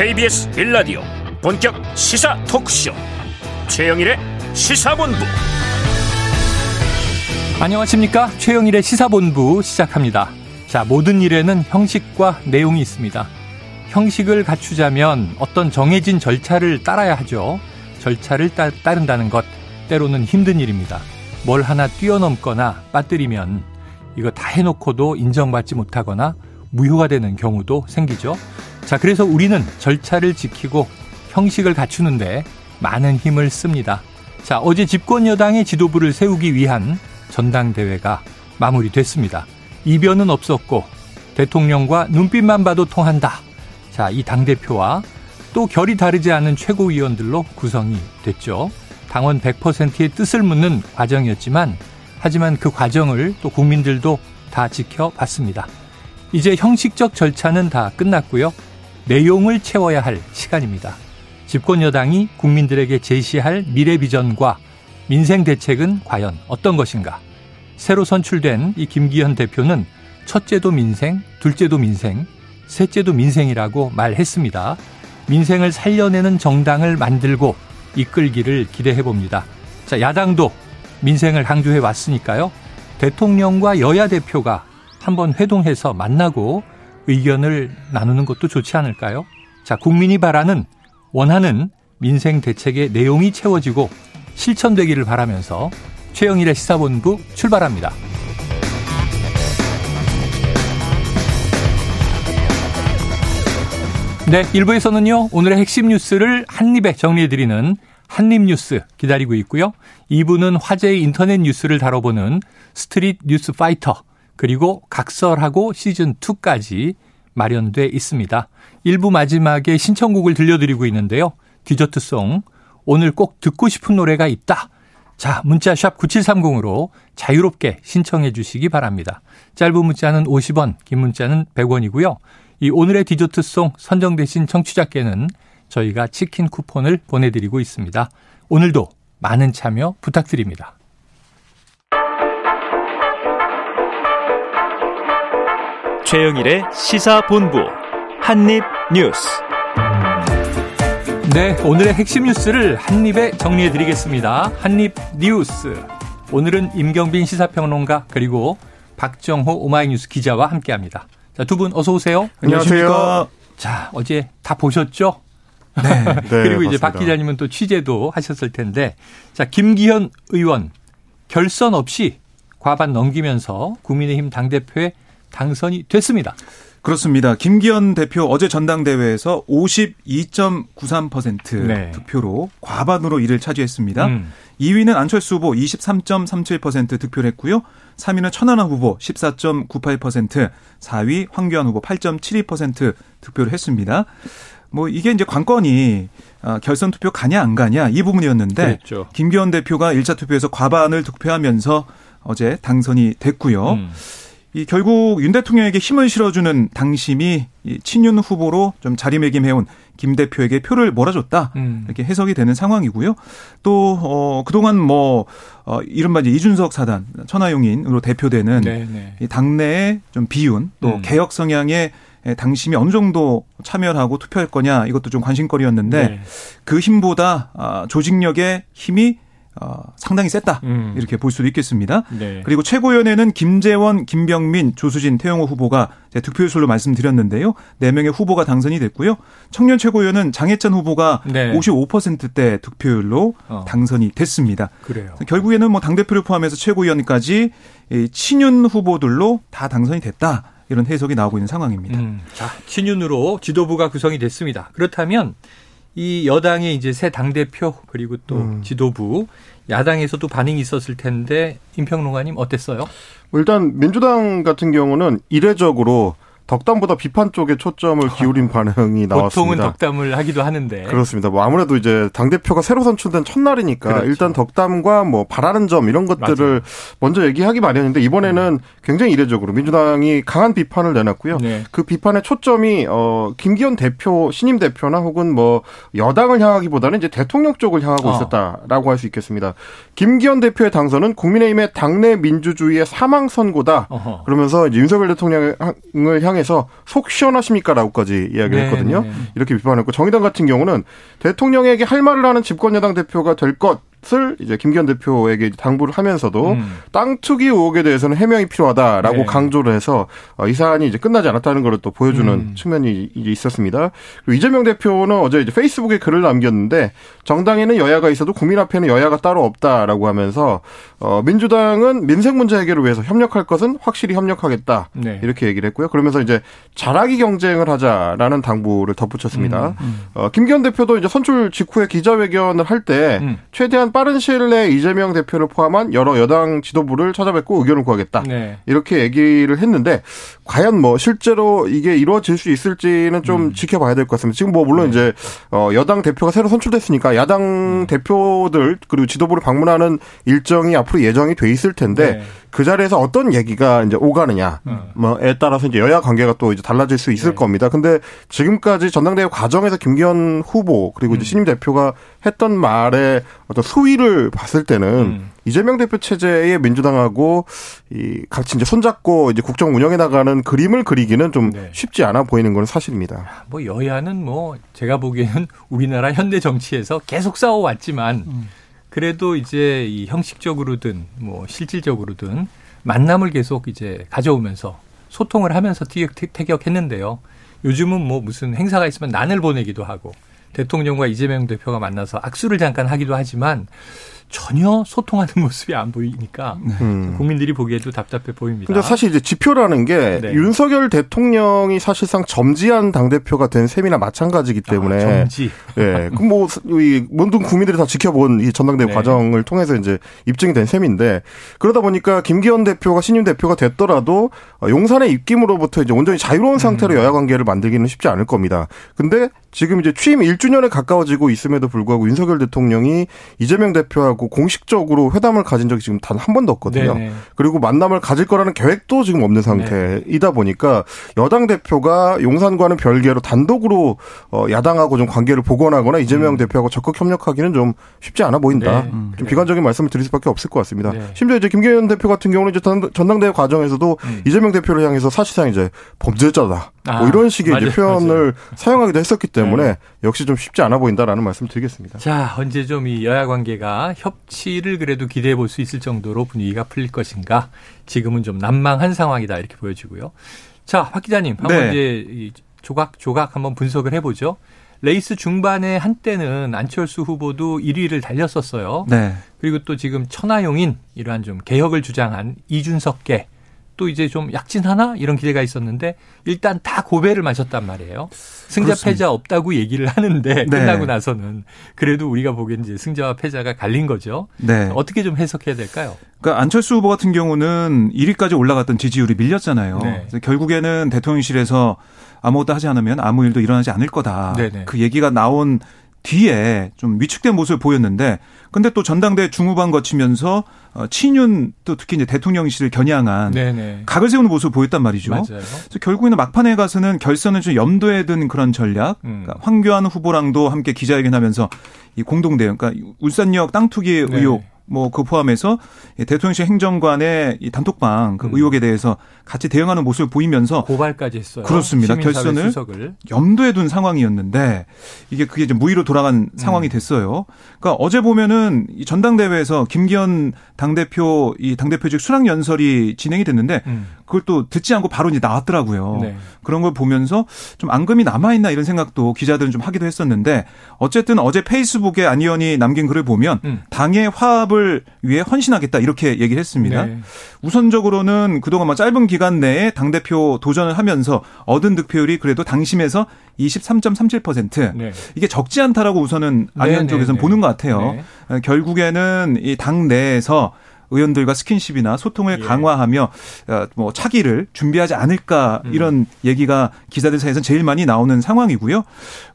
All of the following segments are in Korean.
KBS 빌라디오 본격 시사 토크쇼. 최영일의 시사본부. 안녕하십니까? 최영일의 시사본부 시작합니다. 자 모든 일에는 형식과 내용이 있습니다. 형식을 갖추자면 어떤 정해진 절차를 따라야 하죠. 절차를 따, 따른다는 것 때로는 힘든 일입니다. 뭘 하나 뛰어넘거나 빠뜨리면 이거 다 해놓고도 인정받지 못하거나 무효가 되는 경우도 생기죠. 자, 그래서 우리는 절차를 지키고 형식을 갖추는데 많은 힘을 씁니다. 자, 어제 집권 여당의 지도부를 세우기 위한 전당대회가 마무리됐습니다. 이변은 없었고 대통령과 눈빛만 봐도 통한다. 자, 이 당대표와 또 결이 다르지 않은 최고위원들로 구성이 됐죠. 당원 100%의 뜻을 묻는 과정이었지만 하지만 그 과정을 또 국민들도 다 지켜봤습니다. 이제 형식적 절차는 다 끝났고요. 내용을 채워야 할 시간입니다. 집권 여당이 국민들에게 제시할 미래 비전과 민생 대책은 과연 어떤 것인가? 새로 선출된 이 김기현 대표는 첫째도 민생, 둘째도 민생, 셋째도 민생이라고 말했습니다. 민생을 살려내는 정당을 만들고 이끌기를 기대해 봅니다. 자, 야당도 민생을 강조해 왔으니까요. 대통령과 여야 대표가 한번 회동해서 만나고 의견을 나누는 것도 좋지 않을까요? 자, 국민이 바라는 원하는 민생 대책의 내용이 채워지고 실천되기를 바라면서 최영일의 시사본부 출발합니다. 네, 1부에서는요, 오늘의 핵심 뉴스를 한입에 정리해드리는 한입뉴스 기다리고 있고요. 2부는 화제의 인터넷 뉴스를 다뤄보는 스트릿 뉴스 파이터, 그리고 각설하고 시즌 2까지 마련돼 있습니다. 1부 마지막에 신청곡을 들려드리고 있는데요. 디저트송. 오늘 꼭 듣고 싶은 노래가 있다. 자, 문자 샵 9730으로 자유롭게 신청해 주시기 바랍니다. 짧은 문자는 50원, 긴 문자는 100원이고요. 이 오늘의 디저트송 선정되신 청취자께는 저희가 치킨 쿠폰을 보내드리고 있습니다. 오늘도 많은 참여 부탁드립니다. 최영일의 시사본부 한입뉴스. 네, 오늘의 핵심 뉴스를 한입에 정리해 드리겠습니다. 한입 뉴스. 오늘은 임경빈 시사평론가 그리고 박정호 오마이뉴스 기자와 함께합니다. 자, 두 분 어서 오세요. 안녕하세요. 자, 어제 다 보셨죠? 네. 네 그리고 이제 박 기자님은 또 취재도 하셨을 텐데, 자, 김기현 의원 결선 없이 과반 넘기면서 국민의힘 당 대표에 당선이 됐습니다. 그렇습니다. 김기현 대표 어제 전당대회에서 52.93% 네. 득표로 과반으로 1을 차지했습니다. 음. 2위는 안철수 후보 23.37% 득표를 했고요. 3위는 천하람 후보 14.98%, 4위 황교안 후보 8.72% 득표를 했습니다. 뭐 이게 이제 관건이 아, 결선 투표 가냐 안 가냐 이 부분이었는데 그랬죠. 김기현 대표가 1차 투표에서 과반을 득표하면서 어제 당선이 됐고요. 음. 이 결국 윤 대통령에게 힘을 실어주는 당심이 이 친윤 후보로 좀 자리매김해온 김 대표에게 표를 몰아줬다 음. 이렇게 해석이 되는 상황이고요. 또 어, 그동안 뭐 어, 이른바 이제 이준석 사단 천하용인으로 대표되는 네네. 네. 이 당내의 좀 비윤 또 음. 개혁 성향의 당심이 어느 정도 참여하고 투표할 거냐 이것도 좀 관심거리였는데 네. 그 힘보다 아, 조직력의 힘이 어, 상당히 셌다 음. 이렇게 볼 수도 있겠습니다. 네. 그리고 최고위원회는 김재원, 김병민, 조수진, 태영호 후보가 득표율로 말씀드렸는데요. 4명의 후보가 당선이 됐고요. 청년 최고위원은 장혜찬 후보가 네. 55%대 득표율로 어. 당선이 됐습니다. 그래요. 결국에는 뭐 당대표를 포함해서 최고위원까지 친윤 후보들로 다 당선이 됐다. 이런 해석이 나오고 있는 상황입니다. 음. 자, 친윤으로 지도부가 구성이 됐습니다. 그렇다면 이 여당의 이제 새 당대표 그리고 또 음. 지도부 야당에서도 반응이 있었을 텐데 임평론가님 어땠어요? 일단 민주당 같은 경우는 이례적으로 덕담보다 비판 쪽에 초점을 기울인 반응이 나왔습니다. 보통은 덕담을 하기도 하는데. 그렇습니다. 뭐 아무래도 이제 당 대표가 새로 선출된 첫날이니까 그렇죠. 일단 덕담과 뭐 바라는 점 이런 것들을 맞아요. 먼저 얘기하기 마련인데 이번에는 음. 굉장히 이례적으로 민주당이 강한 비판을 내놨고요. 네. 그 비판의 초점이 어 김기현 대표 신임 대표나 혹은 뭐 여당을 향하기보다는 이제 대통령 쪽을 향하고 어. 있었다라고 할 수 있겠습니다. 김기현 대표의 당선은 국민의힘의 당내 민주주의의 사망 선고다. 어허. 그러면서 이제 윤석열 대통령을 향해 통해서 속 시원하십니까라고까지 이야기를 네, 했거든요. 네, 네. 이렇게 비판했고 정의당 같은 경우는 대통령에게 할 말을 하는 집권 여당 대표가 될 것 것을 이제 김기현 대표에게 당부를 하면서도 음. 땅 투기 의혹에 대해서는 해명이 필요하다라고 네. 강조를 해서 어, 이 사안이 이제 끝나지 않았다는 것을 또 보여주는 음. 측면이 이제 있었습니다. 그리고 이재명 대표는 어제 이제 페이스북에 글을 남겼는데 정당에는 여야가 있어도 국민 앞에는 여야가 따로 없다라고 하면서 어 민주당은 민생 문제 해결을 위해서 협력할 것은 확실히 협력하겠다 네. 이렇게 얘기를 했고요. 그러면서 이제 잘하기 경쟁을 하자라는 당부를 덧붙였습니다. 음, 음. 어 김기현 대표도 이제 선출 직후에 기자회견을 할때 음. 최대한 빠른 시일 내에 이재명 대표를 포함한 여러 여당 지도부를 찾아뵙고 의견을 구하겠다. 네. 이렇게 얘기를 했는데 과연 뭐 실제로 이게 이루어질 수 있을지는 좀 음. 지켜봐야 될 것 같습니다. 지금 뭐 물론 네. 이제 어 여당 대표가 새로 선출됐으니까 야당 음. 대표들 그리고 지도부를 방문하는 일정이 앞으로 예정이 돼 있을 텐데 네. 그 자리에서 어떤 얘기가 이제 오가느냐, 음. 뭐에 따라서 이제 여야 관계가 또 이제 달라질 수 있을 네. 겁니다. 근데 지금까지 전당대회 과정에서 김기현 후보 그리고 이제 음. 신임 대표가 했던 말의 어떤 수위를 봤을 때는 음. 이재명 대표 체제의 민주당하고 이 같이 이제 손잡고 이제 국정 운영해 나가는 그림을 그리기는 좀 네. 쉽지 않아 보이는 건 사실입니다. 뭐 여야는 뭐 제가 보기에는 우리나라 현대 정치에서 계속 싸워왔지만. 음. 그래도 이제 이 형식적으로든 뭐 실질적으로든 만남을 계속 이제 가져오면서 소통을 하면서 태격 했는데요. 요즘은 뭐 무슨 행사가 있으면 난을 보내기도 하고 대통령과 이재명 대표가 만나서 악수를 잠깐 하기도 하지만 전혀 소통하는 모습이 안 보이니까 음. 국민들이 보기에도 답답해 보입니다. 근데 사실 이제 지표라는 게 네. 윤석열 대통령이 사실상 점지한 당 대표가 된 셈이나 마찬가지이기 때문에 아, 점지. 예. 그뭐 모든 국민들이 다 지켜본 이 전당대회 네. 과정을 통해서 이제 입증이 된 셈인데 그러다 보니까 김기현 대표가 신임 대표가 됐더라도 용산의 입김으로부터 이제 온전히 자유로운 상태로 음. 여야 관계를 만들기는 쉽지 않을 겁니다. 근데 지금 이제 취임 1주년에 가까워지고 있음에도 불구하고 윤석열 대통령이 이재명 대표하고 공식적으로 회담을 가진 적이 지금 단 한 번도 없거든요. 네네. 그리고 만남을 가질 거라는 계획도 지금 없는 상태이다 네. 보니까 여당 대표가 용산과는 별개로 단독으로 어 야당하고 좀 관계를 복원하거나 이재명 음. 대표하고 적극 협력하기는 좀 쉽지 않아 보인다. 네. 음. 좀 비관적인 말씀을 드릴 수밖에 없을 것 같습니다. 네. 심지어 이제 김기현 대표 같은 경우는 이제 전당대회 과정에서도 음. 이재명 대표를 향해서 사실상 이제 범죄자다. 아, 뭐 이런 식의 맞아요, 이제 표현을 맞아요. 사용하기도 했었기 때문에 네. 역시 좀 쉽지 않아 보인다라는 말씀 드리겠습니다. 자, 언제 좀 이 여야 관계가 협 치를 그래도 기대해 볼 수 있을 정도로 분위기가 풀릴 것인가? 지금은 좀 난망한 상황이다 이렇게 보여지고요. 자, 박 기자님, 한번 네. 이제 조각 조각 한번 분석을 해보죠. 레이스 중반에 한때는 안철수 후보도 1위를 달렸었어요. 네. 그리고 또 지금 천하용인 이러한 좀 개혁을 주장한 이준석계 또 이제 좀 약진하나 이런 기대가 있었는데 일단 다 고배를 마셨단 말이에요. 승자 그렇습니다. 패자 없다고 얘기를 하는데 네. 끝나고 나서는 그래도 우리가 보기엔 이제 승자와 패자가 갈린 거죠. 네. 어떻게 좀 해석해야 될까요? 그러니까 안철수 후보 같은 경우는 1위까지 올라갔던 지지율이 밀렸잖아요. 네. 결국에는 대통령실에서 아무것도 하지 않으면 아무 일도 일어나지 않을 거다. 네네. 그 얘기가 나온 뒤에 좀 위축된 모습을 보였는데 근데 또 전당대 중후반 거치면서 어, 친윤 또 특히 이제 대통령실을 겨냥한 네네. 각을 세우는 모습을 보였단 말이죠. 맞아요. 그래서 결국에는 막판에 가서는 결선을 좀 염두에 둔 그런 전략. 음. 그러니까 황교안 후보랑도 함께 기자회견하면서 이 공동 대응, 그러니까 울산역 땅 투기 의혹 뭐 그 포함해서 대통령실 행정관의 이 단톡방 그 음. 의혹에 대해서 같이 대응하는 모습을 보이면서 고발까지 했어요. 그렇습니다. 결선을 수석을. 염두에 둔 상황이었는데 이게 그게 이제 무의로 돌아간 상황이 음. 됐어요. 그러니까 어제 보면은 이 전당대회에서 김기현 당대표 이 당대표직 수락 연설이 진행이 됐는데 음. 그걸 또 듣지 않고 바로 이제 나왔더라고요. 네. 그런 걸 보면서 좀 앙금이 남아 있나 이런 생각도 기자들은 좀 하기도 했었는데 어쨌든 어제 페이스북에 안 의원이 남긴 글을 보면 음. 당의 화합을 통합을 위해 헌신하겠다 이렇게 얘기를 했습니다. 네. 우선적으로는 그동안 뭐 짧은 기간 내에 당 대표 도전을 하면서 얻은 득표율이 그래도 당심에서 23.37% 네. 이게 적지 않다라고 우선은 안현 네, 쪽에서는 네, 보는 것 같아요. 네. 결국에는 이 당 내에서 의원들과 스킨십이나 소통을 예. 강화하며 어, 뭐 차기를 준비하지 않을까 음. 이런 얘기가 기자들 사이에서 제일 많이 나오는 상황이고요.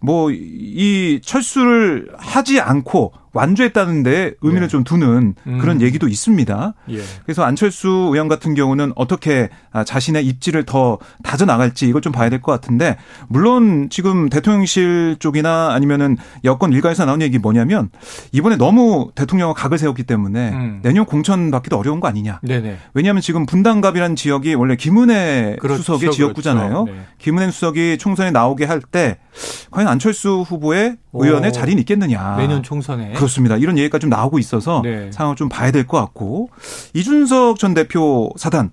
뭐 이 철수를 하지 않고 완주했다는데 의미를 네. 좀 두는 음. 그런 얘기도 있습니다. 예. 그래서 안철수 의원 같은 경우는 어떻게 아, 자신의 입지를 더 다져 나갈지 이걸 좀 봐야 될 것 같은데 물론 지금 대통령실 쪽이나 아니면은 여권 일가에서 나온 얘기 뭐냐면 이번에 너무 대통령과 각을 세웠기 때문에 음. 내년 공천 받기도 어려운 거 아니냐. 네네. 왜냐하면 지금 분당갑이라는 지역이 원래 김은혜 그렇죠, 수석의 지역구잖아요. 그렇죠. 네. 김은혜 수석이 총선에 나오게 할 때 과연 안철수 후보의 의원의 자리는 있겠느냐. 내년 총선에. 그 렇습니다. 이런 얘기가 좀 나오고 있어서 네. 상황을 좀 봐야 될 것 같고 이준석 전 대표 사단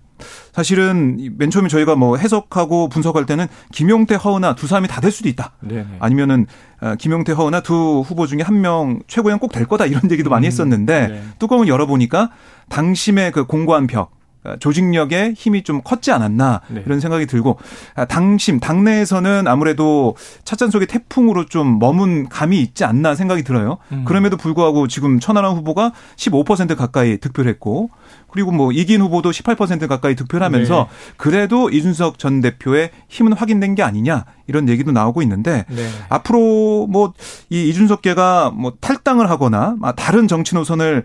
사실은 맨 처음에 저희가 뭐 해석하고 분석할 때는 김용태 허은하 두 사람이 다 될 수도 있다. 네네. 아니면은 어, 김용태 허은하 두 후보 중에 한 명 최고위원 꼭 될 거다 이런 얘기도 많이 음, 했었는데 네. 뚜껑을 열어보니까 당심의 그 공고한 벽 어, 조직력의 힘이 좀 컸지 않았나 네. 이런 생각이 들고 아, 당심 당내에서는 아무래도 찻잔 속의 태풍으로 좀 머문 감이 있지 않나 생각이 들어요. 음. 그럼에도 불구하고 지금 천하람 후보가 15% 가까이 득표했고 그리고 뭐 이긴 후보도 18% 가까이 득표를 하면서 네. 그래도 이준석 전 대표의 힘은 확인된 게 아니냐 이런 얘기도 나오고 있는데 네. 앞으로 뭐 이 이준석계가 뭐 탈당을 하거나 다른 정치 노선을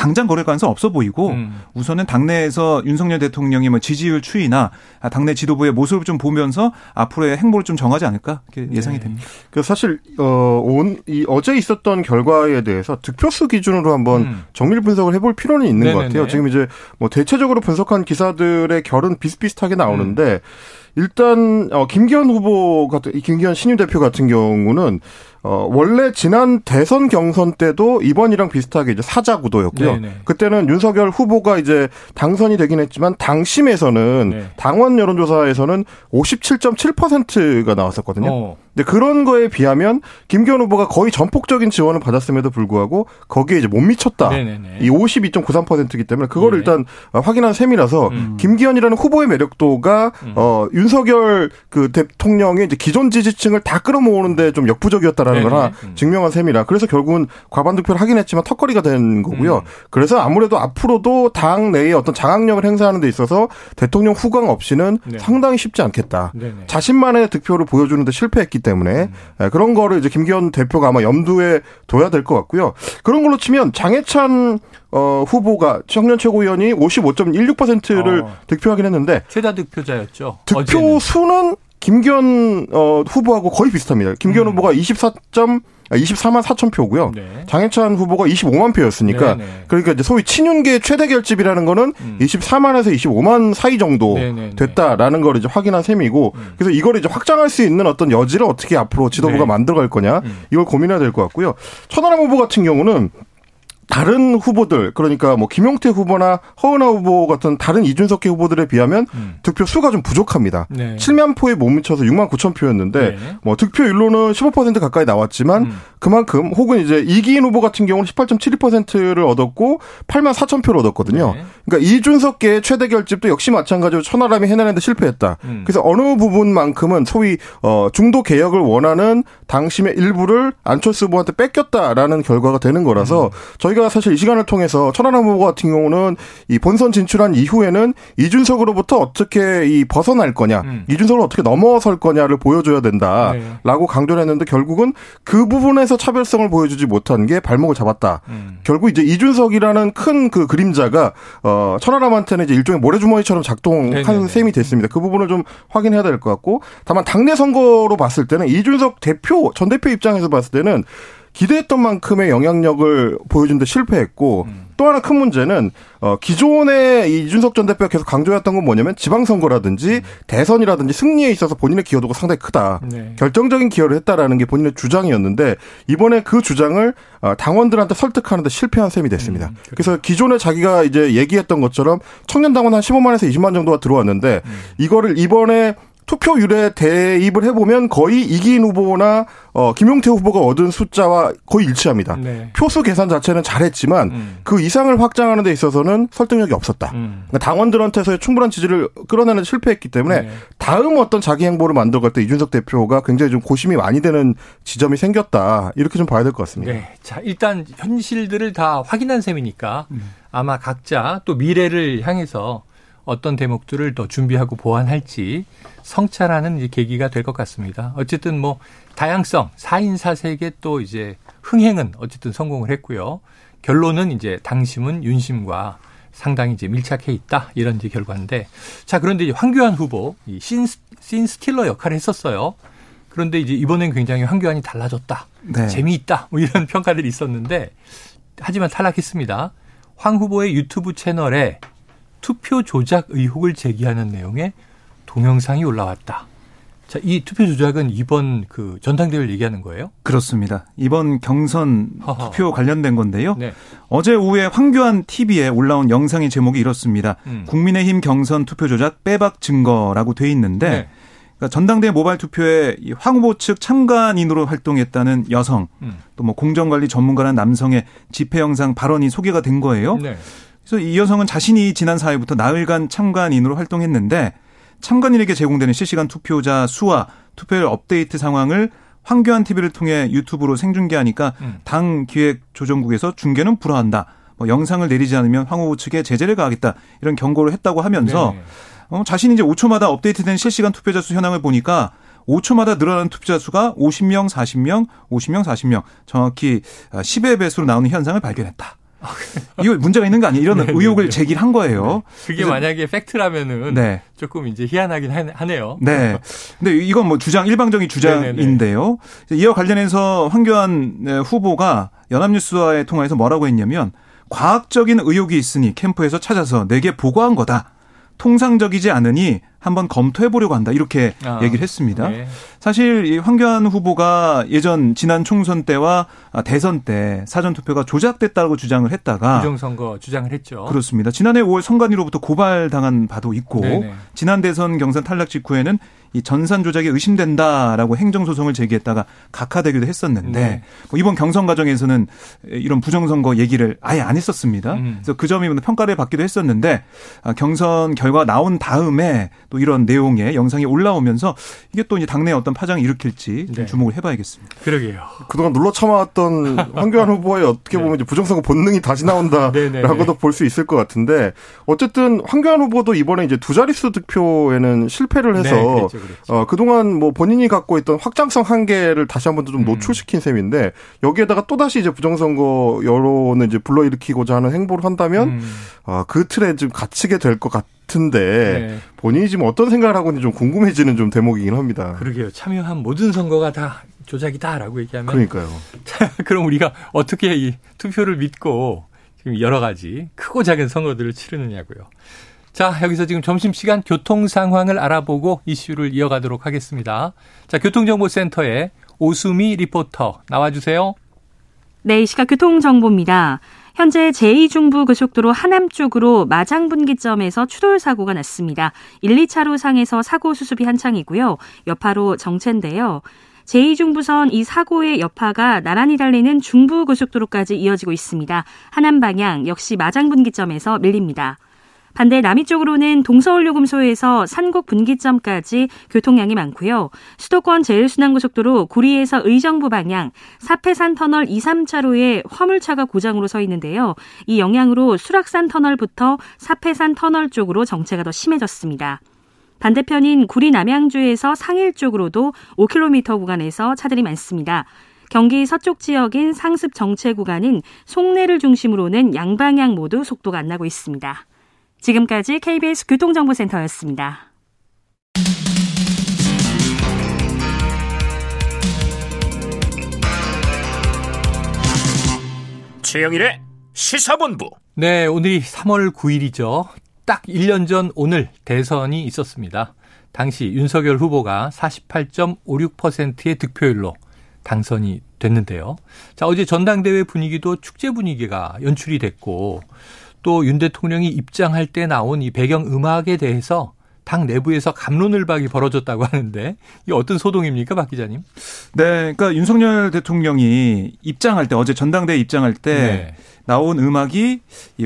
당장 거릴 가능성 없어 보이고 음. 우선은 당내에서 윤석열 대통령의 뭐 지지율 추이나 당내 지도부의 모습을 좀 보면서 앞으로의 행보를 좀 정하지 않을까 이렇게 예상이 네. 됩니다. 그 사실 어온이 어제 있었던 결과에 대해서 득표수 기준으로 한번 음. 정밀 분석을 해볼 필요는 있는 네네네. 것 같아요. 지금 이제 뭐 대체적으로 분석한 기사들의 결은 비슷비슷하게 나오는데. 음. 일단 어 김기현 후보 같은 김기현 신임 대표 같은 경우는 어, 원래 지난 대선 경선 때도 이번이랑 비슷하게 이제 사자 구도였고요. 네네. 그때는 윤석열 후보가 이제 당선이 되긴 했지만 당심에서는 네. 당원 여론조사에서는 57.7%가 나왔었거든요. 어. 근데 그런 거에 비하면 김기현 후보가 거의 전폭적인 지원을 받았음에도 불구하고 거기에 이제 못 미쳤다. 네네네. 이 52.93%이기 때문에 그거를 네. 일단 확인한 셈이라서 음. 김기현이라는 후보의 매력도가 음. 어 윤석열 그 대통령의 이제 기존 지지층을 다 끌어모으는데 좀 역부족이었다라는 네네. 거나 음. 증명한 셈이라 그래서 결국은 과반 득표를 하긴 했지만 턱걸이가 된 거고요. 음. 그래서 아무래도 앞으로도 당 내에 어떤 장악력을 행사하는 데 있어서 대통령 후광 없이는 네. 상당히 쉽지 않겠다. 네네. 자신만의 득표를 보여주는데 실패했기 때문에 음. 그런 거를 이제 김기현 대표가 아마 염두에 둬야 될 것 같고요. 그런 걸로 치면 장해찬 어, 후보가 청년 최고위원이 55.16%를 어. 득표하긴 했는데 최다 득표자였죠. 득표 어제는. 수는 김기현 어, 후보하고 거의 비슷합니다. 김기현 음. 후보가 24. 24만 4천 표고요. 네. 장해찬 후보가 25만 표였으니까 네네. 네. 그러니까 이제 소위 친윤계 최대 결집이라는 거는 음. 24만에서 25만 사이 정도 네네. 네, 네. 됐다라는 걸 이제 확인한 셈이고 음. 그래서 이걸 이제 확장할 수 있는 어떤 여지를 어떻게 앞으로 지도부가 네. 만들어갈 거냐 음. 이걸 고민해야 될 것 같고요. 천하람 후보 같은 경우는 다른 후보들 그러니까 뭐 김용태 후보나 허은하 후보 같은 다른 이준석계 후보들에 비하면 음. 득표 수가 좀 부족합니다. 네. 7만 표에 못 미쳐서 6만 9천 표였는데 네. 뭐 득표율로는 15% 가까이 나왔지만 음. 그만큼 혹은 이제 이기인 후보 같은 경우는 18.72%를 얻었고 8만 4천 표를 얻었거든요. 네. 그러니까 이준석계의 최대 결집도 역시 마찬가지로 천하람이 해내는데 실패했다. 음. 그래서 어느 부분만큼은 소위 어 중도 개혁을 원하는 당심의 일부를 안철수 후보한테 뺏겼다라는 결과가 되는 거라서 음. 저희가 저희가 사실 이 시간을 통해서 천안함 후보 같은 경우는 이 본선 진출한 이후에는 이준석으로부터 어떻게 이 벗어날 거냐, 음. 이준석을 어떻게 넘어설 거냐를 보여줘야 된다라고 네. 강조를 했는데 결국은 그 부분에서 차별성을 보여주지 못한 게 발목을 잡았다. 음. 결국 이제 이준석이라는 큰 그 그림자가 어 천안함한테는 이제 일종의 모래주머니처럼 작동한 네네네. 셈이 됐습니다. 그 부분을 좀 확인해야 될 것 같고 다만 당내 선거로 봤을 때는 이준석 대표 전 대표 입장에서 봤을 때는 기대했던 만큼의 영향력을 보여준데 실패했고 음. 또 하나 큰 문제는 어 기존에 이준석 전 대표가 계속 강조했던 건 뭐냐면 지방선거라든지 음. 대선이라든지 승리에 있어서 본인의 기여도가 상당히 크다. 네. 결정적인 기여를 했다라는 게 본인의 주장이었는데 이번에 그 주장을 어, 당원들한테 설득하는데 실패한 셈이 됐습니다. 음, 그래서 기존에 자기가 이제 얘기했던 것처럼 청년 당원 한 15만에서 20만 정도가 들어왔는데 음. 이거를 이번에 투표율에 대입을 해보면 거의 이기인 후보나 어, 김용태 후보가 얻은 숫자와 거의 일치합니다. 네. 표수 계산 자체는 잘했지만 음. 그 이상을 확장하는 데 있어서는 설득력이 없었다. 음. 그러니까 당원들한테서의 충분한 지지를 끌어내는 실패했기 때문에 네. 다음 어떤 자기 행보를 만들어갈 때 이준석 대표가 굉장히 좀 고심이 많이 되는 지점이 생겼다. 이렇게 좀 봐야 될 것 같습니다. 네. 자, 일단 현실들을 다 확인한 셈이니까 음. 아마 각자 또 미래를 향해서 어떤 대목들을 더 준비하고 보완할지 성찰하는 계기가 될 것 같습니다. 어쨌든 뭐 다양성, 4인 4색의 또 이제 흥행은 어쨌든 성공을 했고요. 결론은 이제 당심은 윤심과 상당히 이제 밀착해 있다 이런 이제 결과인데 자 그런데 이제 황교안 후보 이신 신 스틸러 역할을 했었어요. 그런데 이제 이번엔 굉장히 황교안이 달라졌다. 네. 재미있다. 뭐 이런 평가들이 있었는데 하지만 탈락했습니다. 황 후보의 유튜브 채널에 투표 조작 의혹을 제기하는 내용의 동영상이 올라왔다. 자, 이 투표 조작은 이번 그 전당대회를 얘기하는 거예요? 그렇습니다. 이번 경선 허허. 투표 관련된 건데요. 네. 어제 오후에 황교안 TV에 올라온 영상의 제목이 이렇습니다. 음. 국민의힘 경선 투표 조작 빼박 증거라고 돼 있는데 네. 그러니까 전당대회 모바일 투표에 황 후보 측 참관인으로 활동했다는 여성, 음. 또뭐 공정관리 전문가라는 남성의 집회 영상 발언이 소개가 된 거예요. 네. 그래서 이 여성은 자신이 지난 4일부터 나흘간 참관인으로 활동했는데 참관인에게 제공되는 실시간 투표자 수와 투표율 업데이트 상황을 황교안 TV를 통해 유튜브로 생중계하니까 음. 당 기획조정국에서 중계는 불허한다. 뭐 영상을 내리지 않으면 황 후보 측에 제재를 가하겠다. 이런 경고를 했다고 하면서 네. 어, 자신이 이제 5초마다 업데이트된 실시간 투표자 수 현황을 보니까 5초마다 늘어나는 투표자 수가 50명, 40명, 50명, 40명 정확히 10의 배수로 나오는 현상을 발견했다. 이거 문제가 있는 거 아니에요? 이런 네, 네 의혹을 네, 제기를 한 거예요. 네. 그게 만약에 팩트라면은 네. 조금 이제 희한하긴 하네요. 네. 근데 이건 뭐 주장 일방적인 주장인데요. 이와 관련해서 황교안 후보가 연합뉴스와의 통화에서 뭐라고 했냐면 과학적인 의혹이 있으니 캠프에서 찾아서 내게 보고한 거다. 통상적이지 않으니 한번 검토해 보려고 한다 이렇게 아, 얘기를 했습니다. 네. 사실 이 황교안 후보가 예전 지난 총선 때와 대선 때 사전 투표가 조작됐다고 주장을 했다가 부정선거 주장을 했죠. 그렇습니다. 지난해 5월 선관위로부터 고발당한 바도 있고 네네. 지난 대선 경선 탈락 직후에는 이 전산 조작이 의심된다라고 행정소송을 제기했다가 각하되기도 했었는데 네. 뭐 이번 경선 과정에서는 이런 부정선거 얘기를 아예 안 했었습니다. 음. 그래서 그 점이 평가를 받기도 했었는데 아, 경선 결과 나온 다음에 또 이런 내용의 영상이 올라오면서 이게 또 이제 당내 어떤 파장을 일으킬지 네. 주목을 해봐야겠습니다. 그러게요. 그동안 눌러 참아왔던 황교안 후보의 어떻게 네. 보면 네. 부정선거 본능이 다시 나온다라고도 볼 수 있을 것 같은데 어쨌든 황교안 후보도 이번에 이제 두 자릿수 득표에는 실패를 해서 네, 그렇죠, 그렇죠. 어, 그동안 뭐 본인이 갖고 있던 확장성 한계를 다시 한번 좀 음. 노출시킨 셈인데 여기에다가 또 다시 이제 부정선거 여론을 이제 불러일으키고자 하는 행보를 한다면 음. 어, 그 틀에 좀 갇히게 될 것 같. 같은데 네. 본인이 지금 어떤 생각을 하고 있는지 좀 궁금해지는 좀 대목이긴 합니다. 그러게요. 참여한 모든 선거가 다 조작이다라고 얘기하면 그러니까요. 그럼 우리가 어떻게 이 투표를 믿고 지금 여러 가지 크고 작은 선거들을 치르느냐고요. 자, 여기서 지금 점심시간 교통 상황을 알아보고 이슈를 이어가도록 하겠습니다. 자, 교통정보센터에 오수미 리포터 나와주세요. 네, 이 시각 교통정보입니다. 현재 제2중부 고속도로 하남 쪽으로 마장 분기점에서 추돌 사고가 났습니다. 1, 2차로 상에서 사고 수습이 한창이고요. 여파로 정체인데요. 제2중부선 이 사고의 여파가 나란히 달리는 중부고속도로까지 이어지고 있습니다. 하남 방향 역시 마장 분기점에서 밀립니다. 반대 남이 쪽으로는 동서울요금소에서 산곡 분기점까지 교통량이 많고요. 수도권 제일순환고속도로 구리에서 의정부 방향 사패산 터널 2, 3차로에 화물차가 고장으로 서 있는데요. 이 영향으로 수락산 터널부터 사패산 터널 쪽으로 정체가 더 심해졌습니다. 반대편인 구리 남양주에서 상일 쪽으로도 5km 구간에서 차들이 많습니다. 경기 서쪽 지역인 상습 정체 구간인 송내를 중심으로는 양방향 모두 속도가 안 나고 있습니다. 지금까지 KBS 교통정보센터였습니다. 최영일의 시사본부. 네, 오늘이 3월 9일이죠. 딱 1년 전 오늘 대선이 있었습니다. 당시 윤석열 후보가 48.56%의 득표율로 당선이 됐는데요. 자, 어제 전당대회 분위기도 축제 분위기가 연출이 됐고 또 윤 대통령이 입장할 때 나온 이 배경 음악에 대해서 당 내부에서 감론을박이 벌어졌다고 하는데 이 어떤 소동입니까, 박 기자님? 네, 그러니까 윤석열 대통령이 입장할 때 어제 전당대 회 입장할 때 네. 나온 음악이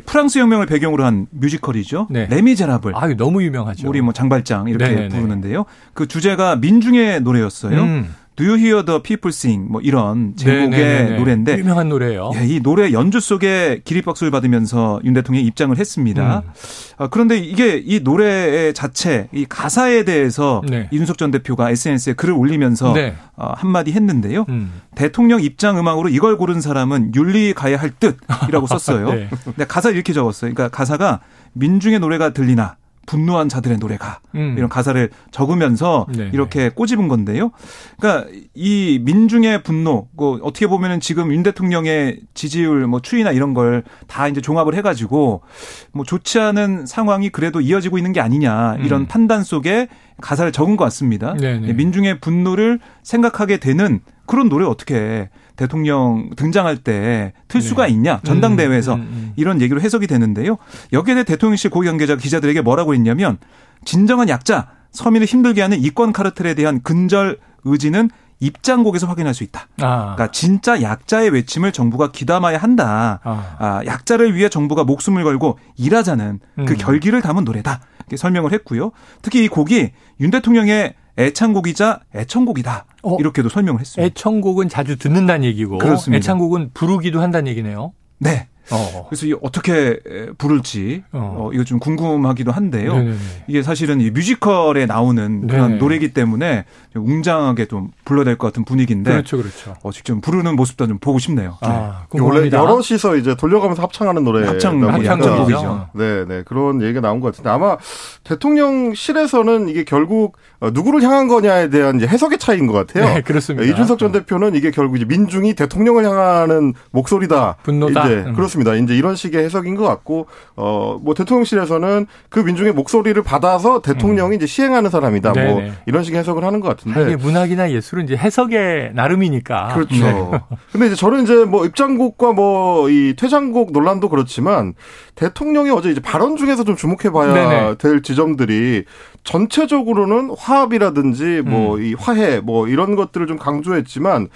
프랑스 혁명을 배경으로 한 뮤지컬이죠. 네. 레미제라블. 아, 너무 유명하죠. 우리 뭐 장발장 이렇게 네네네. 부르는데요. 그 주제가 민중의 노래였어요. 음. Do You Hear the People Sing 뭐 이런 제목의 네네네네. 노래인데 유명한 노래예요. 예, 이 노래 연주 속에 기립박수를 받으면서 윤 대통령이 입장을 했습니다. 음. 아, 그런데 이게 이 노래 자체 이 가사에 대해서 네. 이준석 전 대표가 SNS에 글을 올리면서 네. 어, 한마디 했는데요. 음. 대통령 입장 음악으로 이걸 고른 사람은 윤리 가야 할 듯이라고 썼어요. 네. 근데 가사 이렇게 적었어요. 그러니까 가사가 민중의 노래가 들리나 분노한 자들의 노래가 음. 이런 가사를 적으면서 네네. 이렇게 꼬집은 건데요. 그러니까 이 민중의 분노, 뭐 어떻게 보면은 지금 윤 대통령의 지지율, 뭐 추이나 이런 걸 다 이제 종합을 해가지고 뭐 좋지 않은 상황이 그래도 이어지고 있는 게 아니냐 이런 음. 판단 속에 가사를 적은 것 같습니다. 네네. 민중의 분노를 생각하게 되는 그런 노래 어떻게 대통령 등장할 때 틀 수가 네. 있냐 전당대회에서 음, 음, 음. 이런 얘기로 해석이 되는데요. 여기에 대해 대통령실 고위 관계자가 기자들에게 뭐라고 했냐면 진정한 약자 서민을 힘들게 하는 이권 카르텔에 대한 근절 의지는 입장곡에서 확인할 수 있다. 아. 그러니까 진짜 약자의 외침을 정부가 귀담아야 한다. 아. 아 약자를 위해 정부가 목숨을 걸고 일하자는 그 음. 그 결기를 담은 노래다. 이렇게 설명을 했고요. 특히 이 곡이 윤 대통령의 애창곡이자 애청곡이다. 어, 이렇게도 설명을 했습니다. 애청곡은 자주 듣는다는 얘기고 그렇습니다. 애창곡은 부르기도 한다는 얘기네요. 네. 어. 그래서 이 어떻게 부를지 어. 어. 이거 좀 궁금하기도 한데요. 네네네. 이게 사실은 이 뮤지컬에 나오는 그런 네네. 노래이기 때문에 웅장하게 좀 불러야 될 것 같은 분위기인데 그렇죠, 그렇죠. 어, 직접 부르는 모습도 좀 보고 싶네요. 아, 네. 원래 여럿이서 이제 돌려가면서 합창하는 노래 합창 합창곡이죠. 네, 네 그런 얘기가 나온 것 같은데 아마 대통령실에서는 이게 결국 어, 누구를 향한 거냐에 대한 이제 해석의 차이인 것 같아요. 네, 그렇습니다. 이준석 전 대표는 이게 결국 이제 민중이 대통령을 향하는 목소리다. 분노다. 이제 음. 그렇 습니다. 이제 이런 식의 해석인 것 같고 어 뭐 대통령실에서는 그 민중의 목소리를 받아서 대통령이 음. 이제 시행하는 사람이다. 뭐 네네. 뭐 이런 식의 해석을 하는 것 같은데. 이게 문학이나 예술은 이제 해석의 나름이니까. 그렇죠. 네. 근데 이제 저는 이제 뭐 입장곡과 뭐 이 퇴장곡 논란도 그렇지만 대통령이 어제 이제 발언 중에서 좀 주목해봐야 네네. 될 지점들이 전체적으로는 화합이라든지 뭐이 음. 화해 뭐 이런 것들을 좀 강조했지만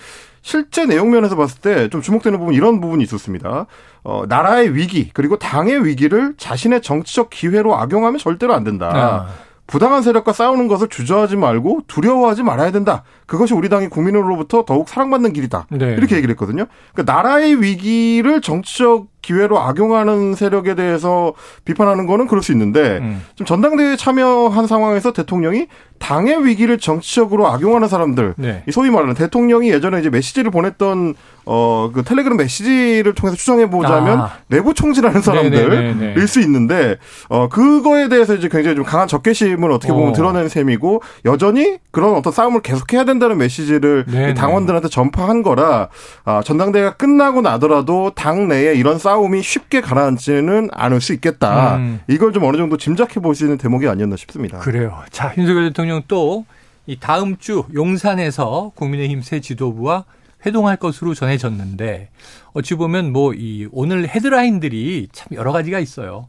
실제 내용 면에서 봤을 때 좀 주목되는 부분 이런 부분이 있었습니다. 어, 나라의 위기 그리고 당의 위기를 자신의 정치적 기회로 악용하면 절대로 안 된다. 아. 부당한 세력과 싸우는 것을 주저하지 말고 두려워하지 말아야 된다. 그것이 우리 당이 국민으로부터 더욱 사랑받는 길이다. 네. 이렇게 얘기를 했거든요. 그러니까 나라의 위기를 정치적 기회로 악용하는 세력에 대해서 비판하는 거는 그럴 수 있는데 음. 좀 전당대회에 참여한 상황에서 대통령이 당의 위기를 정치적으로 악용하는 사람들, 네. 소위 말하는 대통령이 예전에 이제 메시지를 보냈던 어 그 텔레그램 메시지를 통해서 추정해 보자면 아. 내부 총질하는 사람들일 수 있는데 어 그거에 대해서 이제 굉장히 좀 강한 적개심을 어떻게 보면 어. 드러낸 셈이고 여전히 그런 어떤 싸움을 계속해야 된다는 메시지를 네네. 당원들한테 전파한 거라 아, 전당대회가 끝나고 나더라도 당 내에 이런 싸움 이 쉽게 가라앉지는 않을 수 있겠다. 음. 이걸 좀 어느 정도 짐작해 있는 대목이 아니었나 싶습니다. 그래요. 자, 윤석열 대통령 또 이 다음 주 용산에서 국민의힘 새 지도부와 회동할 것으로 전해졌는데 어찌 보면 뭐 이 오늘 헤드라인들이 참 여러 가지가 있어요.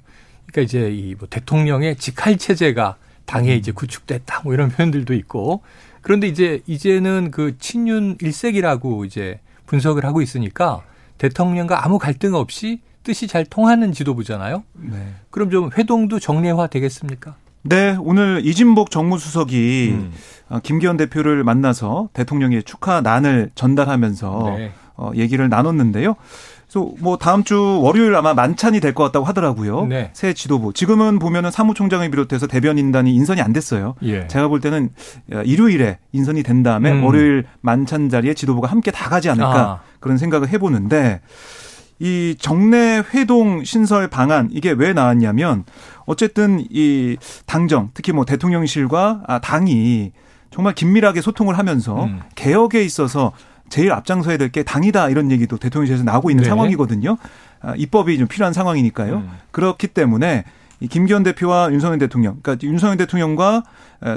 그러니까 이제 이 뭐 대통령의 직할 체제가 당에 이제 구축됐다 뭐 이런 표현들도 있고 그런데 이제 이제는 그 친윤 일색이라고 이제 분석을 하고 있으니까 대통령과 아무 갈등 없이 뜻이 잘 통하는 지도부잖아요. 네. 그럼 좀 회동도 정례화 되겠습니까? 네, 오늘 이진복 정무수석이 음. 어, 김기현 대표를 만나서 대통령의 축하 난을 전달하면서 네. 어, 얘기를 나눴는데요. 그래서 뭐 다음 주 월요일 아마 만찬이 될 것 같다고 하더라고요. 네. 새 지도부. 지금은 보면은 사무총장을 비롯해서 대변인단이 인선이 안 됐어요. 예. 제가 볼 때는 일요일에 인선이 된 다음에 음. 월요일 만찬 자리에 지도부가 함께 다 가지 않을까 아. 그런 생각을 해보는데 이 정례 회동 신설 방안 이게 왜 나왔냐면 어쨌든 이 당정 특히 뭐 대통령실과 아, 당이 정말 긴밀하게 소통을 하면서 음. 개혁에 있어서 제일 앞장서야 될 게 당이다 이런 얘기도 대통령실에서 나오고 있는 네. 상황이거든요. 아, 입법이 좀 필요한 상황이니까요. 음. 그렇기 때문에 이 김기현 대표와 윤석열 대통령, 그러니까 윤석열 대통령과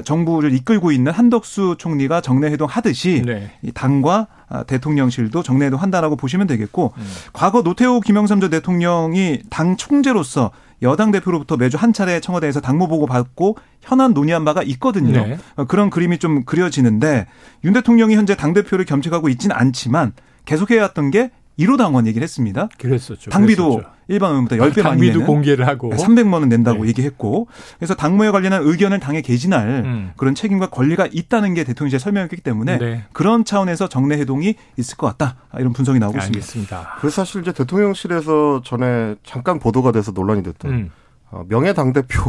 정부를 이끌고 있는 한덕수 총리가 정례회동 하듯이 네. 이 당과 아, 대통령실도 정례회동 한다라고 보시면 되겠고 음. 과거 노태우 김영삼 전 대통령이 당 총재로서 여당 대표로부터 매주 한 차례 청와대에서 당무 보고 받고 현안 논의한 바가 있거든요. 네. 어, 그런 그림이 좀 그려지는데 윤 대통령이 현재 당 대표를 겸직하고 있지는 않지만 계속해왔던 게 1호 당원 얘기를 했습니다. 그랬었죠. 당비도 그랬었죠. 일반 의원보다 10배 많이 내는 공개를 하고 300만 원 낸다고 네. 얘기했고 그래서 당무에 관련한 의견을 당에 개진할 음. 그런 책임과 권리가 있다는 게 대통령실 설명했기 때문에 네. 그런 차원에서 정례 해동이 있을 것 같다 이런 분석이 나오고 알겠습니다. 있습니다. 그래서 사실 이제 대통령실에서 전에 잠깐 보도가 돼서 논란이 됐던 음. 어, 명예 당 대표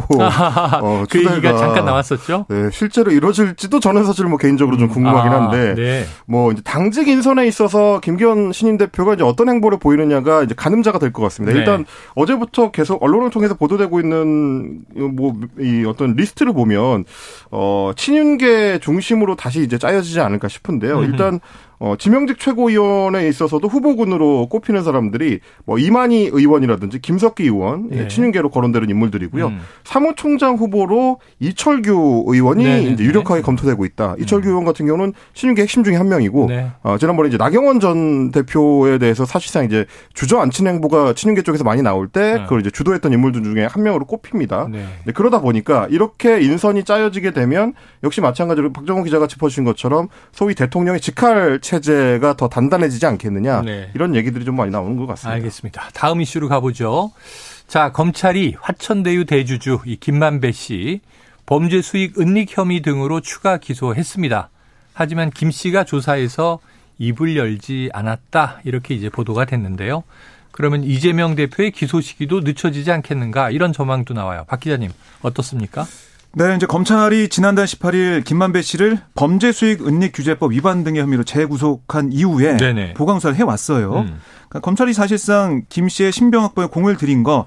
어, 그 얘기가 잠깐 나왔었죠. 네, 실제로 이루어질지도 저는 사실 뭐 개인적으로 좀 궁금하긴 아, 한데 아, 네. 뭐 이제 당직 인선에 있어서 김기현 신임 대표가 이제 어떤 행보를 보이느냐가 이제 가늠자가 될 것 같습니다. 네. 일단 어제부터 계속 언론을 통해서 보도되고 있는 뭐 이 어떤 리스트를 보면 어 친윤계 중심으로 다시 이제 짜여지지 않을까 싶은데요. 일단 어, 지명직 최고위원에 있어서도 후보군으로 꼽히는 사람들이 뭐 이만희 의원이라든지 김석기 의원, 네. 친윤계로 거론되는 인물들이고요. 음. 사무총장 후보로 이철규 의원이 네네네. 네, 이제 네. 유력하게 검토되고 있다. 음. 이철규 의원 같은 경우는 친윤계 핵심 중에 한 명이고, 네. 어, 지난번에 이제 나경원 전 대표에 대해서 사실상 이제 주저앉힌 행보가 친윤계 쪽에서 많이 나올 때 네. 그걸 이제 주도했던 인물들 중에 한 명으로 꼽힙니다. 네. 그러다 보니까 이렇게 인선이 짜여지게 되면 역시 마찬가지로 박정훈 기자가 짚어주신 것처럼 소위 대통령의 직할 체제가 더 단단해지지 않겠느냐 네. 이런 얘기들이 좀 많이 나오는 것 같습니다. 알겠습니다. 다음 이슈로 가보죠. 자 검찰이 화천대유 대주주 이 김만배 씨 범죄 수익 은닉 혐의 등으로 추가 기소했습니다. 하지만 김 씨가 조사에서 입을 열지 않았다 이렇게 이제 보도가 됐는데요. 그러면 이재명 대표의 기소 시기도 늦춰지지 않겠는가 이런 전망도 나와요. 박 기자님 어떻습니까? 네, 이제 검찰이 지난달 18일 김만배 씨를 범죄 수익 은닉 규제법 위반 등의 혐의로 재구속한 이후에 네네. 보강수사를 해왔어요. 음. 그러니까 검찰이 사실상 김 씨의 신병 확보에 공을 들인 거,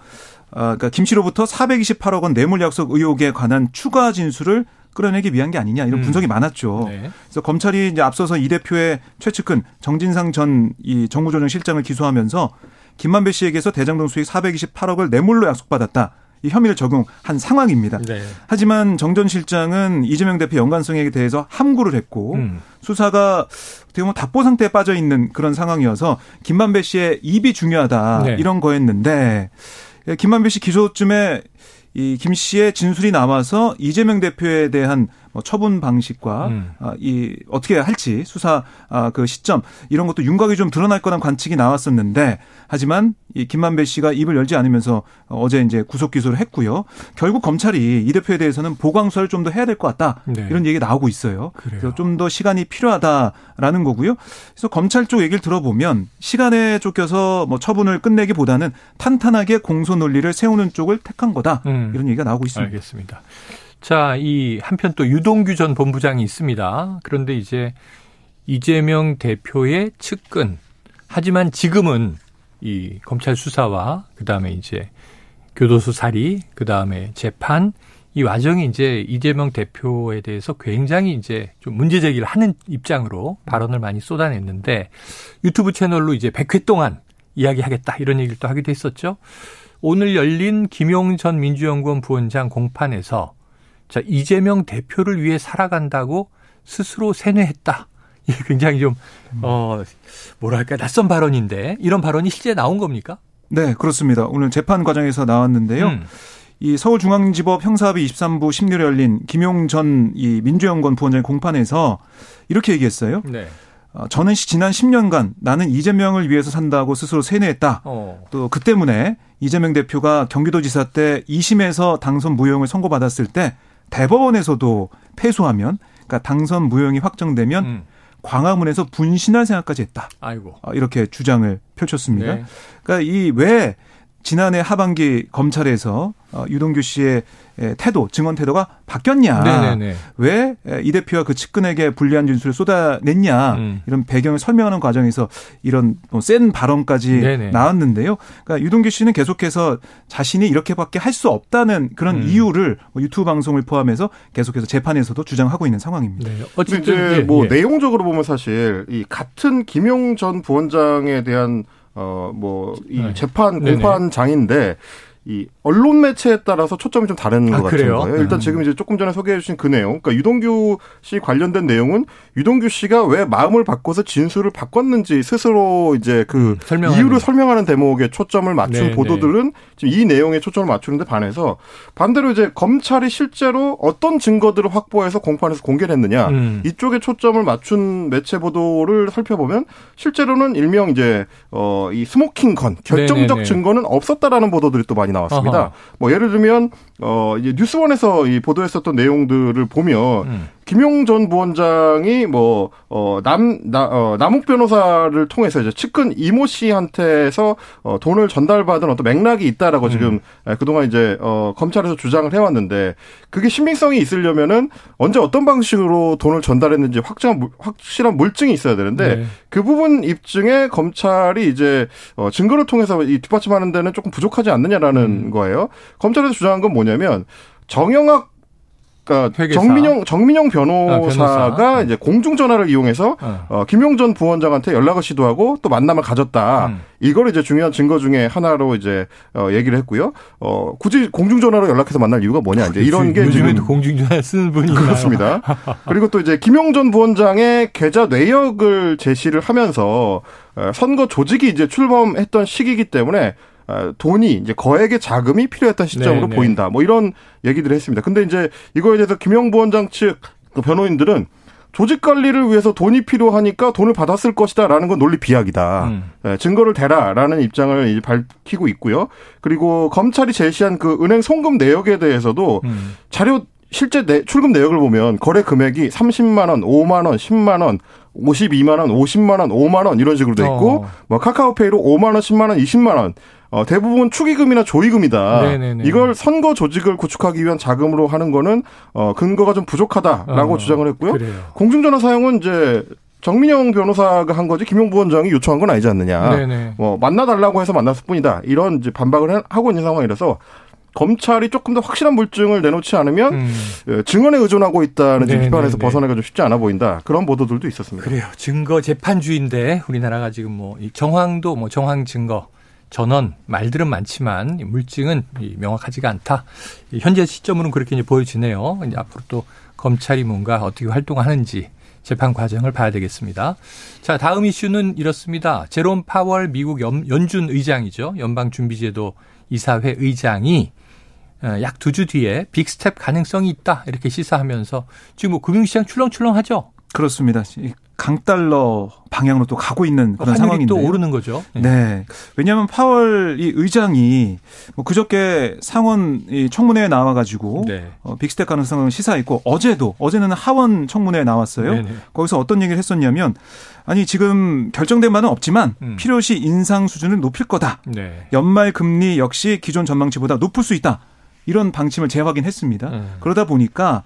어, 그러니까 김 씨로부터 428억 원 뇌물 약속 의혹에 관한 추가 진술을 끌어내기 위한 게 아니냐 이런 음. 분석이 음. 많았죠. 네. 그래서 검찰이 이제 앞서서 이 대표의 최측근 정진상 전 이 정무조정실장을 기소하면서 김만배 씨에게서 대장동 수익 428억을 뇌물로 약속받았다. 이 혐의를 적용한 상황입니다. 네. 하지만 정 전 실장은 이재명 대표 연관성에 대해서 함구를 했고 음. 수사가 어떻게 보면 답보 상태에 빠져 있는 그런 상황이어서 김만배 씨의 입이 중요하다 네. 이런 거였는데 김만배 씨 기소쯤에 이 김 씨의 진술이 나와서 이재명 대표에 대한 뭐 처분 방식과 음. 아, 이 어떻게 할지 수사 아, 그 시점 이런 것도 윤곽이 좀 드러날 거란 관측이 나왔었는데 하지만 이 김만배 씨가 입을 열지 않으면서 어제 이제 구속 기소를 했고요. 결국 검찰이 이 대표에 대해서는 보강 수사를 좀 더 해야 될 것 같다 네. 이런 얘기 나오고 있어요. 그래요. 그래서 좀 더 시간이 필요하다라는 거고요. 그래서 검찰 쪽 얘기를 들어보면 시간에 쫓겨서 뭐 처분을 끝내기보다는 탄탄하게 공소 논리를 세우는 쪽을 택한 거다 음. 이런 얘기가 나오고 있습니다. 알겠습니다. 자, 이 한편 또 유동규 전 본부장이 있습니다. 그런데 이제 이재명 대표의 측근. 하지만 지금은 이 검찰 수사와 그다음에 이제 교도소 살이, 그다음에 재판 이 와중에 이제 이재명 대표에 대해서 굉장히 이제 좀 문제 제기를 하는 입장으로 발언을 많이 쏟아냈는데 유튜브 채널로 이제 100회 동안 이야기하겠다 이런 얘기를 또 하기도 했었죠. 오늘 열린 김용 전 민주연구원 부원장 공판에서 자, 이재명 대표를 위해 살아간다고 스스로 세뇌했다. 이게 굉장히 좀, 어, 뭐랄까, 낯선 발언인데, 이런 발언이 실제 나온 겁니까? 네, 그렇습니다. 오늘 재판 과정에서 나왔는데요. 음. 이 서울중앙지법 형사합의 23부 심리를 열린 김용 전 이 민주연구원 부원장의 공판에서 이렇게 얘기했어요. 네. 어, 저는 지난 10년간 나는 이재명을 위해서 산다고 스스로 세뇌했다. 어. 또그 때문에 이재명 대표가 경기도지사 때 2심에서 당선 무효을 선고받았을 때 대법원에서도 패소하면 그러니까 당선 무효이 확정되면 음. 광화문에서 분신할 생각까지 했다. 아이고. 어, 이렇게 주장을 펼쳤습니다. 네. 그러니까 이 왜 지난해 하반기 검찰에서 어, 유동규 씨의 태도, 증언 태도가 바뀌었냐. 왜이 대표와 그 측근에게 불리한 진술을 쏟아냈냐. 음. 이런 배경을 설명하는 과정에서 이런 뭐센 발언까지 네네. 나왔는데요. 그러니까 유동규 씨는 계속해서 자신이 이렇게밖에 할 수 없다는 그런 음. 이유를 뭐 유튜브 방송을 포함해서 계속해서 재판에서도 주장하고 있는 상황입니다. 네. 어쨌든 이제 예, 뭐 예. 내용적으로 보면 사실 이 같은 김용 전 부원장에 대한 어뭐이 네. 재판 공판장인데 이 언론 매체에 따라서 초점이 좀 다른 아, 것 같은 거예요. 일단 음. 지금 이제 조금 전에 소개해 주신 그 내용, 그러니까 유동규 씨 관련된 내용은 유동규 씨가 왜 마음을 바꿔서 진술을 바꿨는지 스스로 이제 그 음, 이유를 설명하는 대목에 초점을 맞춘 네, 보도들은 네. 지금 이 내용에 초점을 맞추는데 반해서 반대로 이제 검찰이 실제로 어떤 증거들을 확보해서 공판에서 공개를 했느냐 음. 이쪽에 초점을 맞춘 매체 보도를 살펴보면 실제로는 일명 이제 어 이 smoking gun 결정적 네네네. 증거는 없었다라는 보도들이 또 많이 나왔습니다. 어허. 뭐 예를 들면 어 이제 뉴스원에서 이 보도했었던 내용들을 보면 음. 김용 전 부원장이 뭐, 어, 남, 나, 어, 남욱 변호사를 통해서 이제 측근 이모 씨한테서 어, 돈을 전달받은 어떤 맥락이 있다라고 음. 지금 그동안 이제, 어, 검찰에서 주장을 해왔는데 그게 신빙성이 있으려면은 언제 어떤 방식으로 돈을 전달했는지 확정한, 확실한 물증이 있어야 되는데 네. 그 부분 입증에 검찰이 이제, 어, 증거를 통해서 이 뒷받침하는 데는 조금 부족하지 않느냐라는 음. 거예요. 검찰에서 주장한 건 뭐냐면 정영학 그러니까 회계사. 정민용 정민용 변호사가 아, 변호사. 이제 공중 전화를 이용해서 어. 어, 김용 전 부원장한테 연락을 시도하고 또 만남을 가졌다. 음. 이걸 이제 중요한 증거 중에 하나로 이제 어, 얘기를 했고요. 어, 굳이 공중 전화로 연락해서 만날 이유가 뭐냐 이제 이런 게 지금 공중 전화 쓰는 분이 그렇습니다. 그리고 또 이제 김용 전 부원장의 계좌 내역을 제시를 하면서 어, 선거 조직이 이제 출범했던 시기이기 때문에 어, 돈이 이제 거액의 자금이 필요했던 시점으로 네네. 네. 보인다. 뭐 이런 얘기들을 했습니다. 근데 이제 이거에 대해서 김영 부 원장 측그 변호인들은 조직 관리를 위해서 돈이 필요하니까 돈을 받았을 것이다라는 건 논리 비약이다. 음. 네, 증거를 대라라는 입장을 밝히고 있고요. 그리고 검찰이 제시한 그 은행 송금 내역에 대해서도 음. 자료 실제 내, 출금 내역을 보면 거래 금액이 30만 원, 5만 원, 10만 원, 52만 원, 50만 원, 5만 원 이런 식으로 돼 있고 어. 뭐 카카오페이로 5만 원, 10만 원, 20만 원 어, 대부분 축의금이나 조의금이다. 네네네. 이걸 선거 조직을 구축하기 위한 자금으로 하는 거는 어, 근거가 좀 부족하다라고 어, 주장을 했고요. 그래요. 공중전화 사용은 이제 정민영 변호사가 한 거지 김용 부 원장이 요청한 건 아니지 않느냐. 네네. 뭐 만나달라고 해서 만났을 뿐이다. 이런 이제 반박을 하고 있는 상황이라서 검찰이 조금 더 확실한 물증을 내놓지 않으면 음. 예, 증언에 의존하고 있다는 네, 비판에서 네, 벗어나기가 좀 쉽지 않아 보인다. 그런 보도들도 있었습니다. 그래요. 증거 재판주의인데 우리나라가 지금 뭐 정황도 뭐 정황 증거 전원 말들은 많지만 물증은 명확하지가 않다. 현재 시점으로는 그렇게 이제 보여지네요. 이제 앞으로 또 검찰이 뭔가 어떻게 활동하는지 재판 과정을 봐야 되겠습니다. 자, 다음 이슈는 이렇습니다. 제롬 파월 미국 연, 연준 의장이죠. 연방준비제도 이사회 의장이 어, 약 두 주 뒤에 big step 가능성이 있다 이렇게 시사하면서 지금 뭐 금융시장 출렁출렁하죠. 그렇습니다. 강달러 방향으로 또 가고 있는 그런 상황인데 또 오르는 거죠. 네. 네. 왜냐하면 파월 이 의장이 뭐 그저께 상원 이 청문회에 나와가지고 네. 어, big step 가능성을 시사했고 어제도 어제는 하원 청문회에 나왔어요. 네네. 거기서 어떤 얘기를 했었냐면 아니 지금 결정된 바는 없지만 음. 필요시 인상 수준을 높일 거다. 네. 연말 금리 역시 기존 전망치보다 높을 수 있다. 이런 방침을 재확인했습니다. 음. 그러다 보니까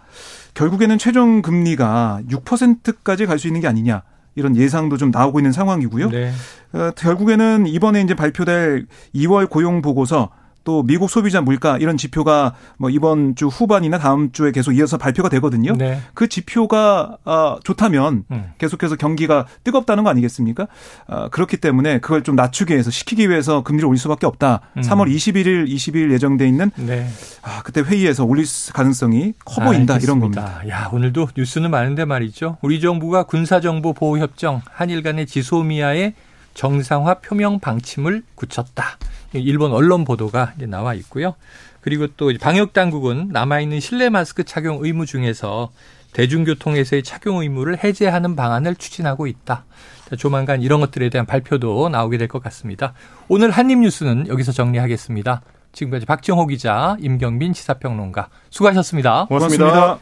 결국에는 최종 금리가 6%까지 갈 수 있는 게 아니냐. 이런 예상도 좀 나오고 있는 상황이고요. 네. 어, 결국에는 이번에 이제 발표될 2월 고용 보고서 또 미국 소비자 물가 이런 지표가 뭐 이번 주 후반이나 다음 주에 계속 이어서 발표가 되거든요. 네. 그 지표가 아, 좋다면 음. 계속해서 경기가 뜨겁다는 거 아니겠습니까? 아, 그렇기 때문에 그걸 좀 낮추기 위해서 시키기 위해서 금리를 올릴 수밖에 없다. 음. 3월 21일, 22일 예정돼 있는 네. 아, 그때 회의에서 올릴 가능성이 커 보인다 아, 이런 겁니다. 야, 오늘도 뉴스는 많은데 말이죠. 우리 정부가 군사정보 보호 협정 한일 간의 지소미아의 정상화 표명 방침을 굳혔다. 일본 언론 보도가 이제 나와 있고요. 그리고 또 방역 당국은 남아 있는 실내 마스크 착용 의무 중에서 대중교통에서의 착용 의무를 해제하는 방안을 추진하고 있다. 조만간 이런 것들에 대한 발표도 나오게 될 것 같습니다. 오늘 한입 뉴스는 여기서 정리하겠습니다. 지금까지 박정호 기자, 임경민 시사평론가 수고하셨습니다 고맙습니다. 고맙습니다.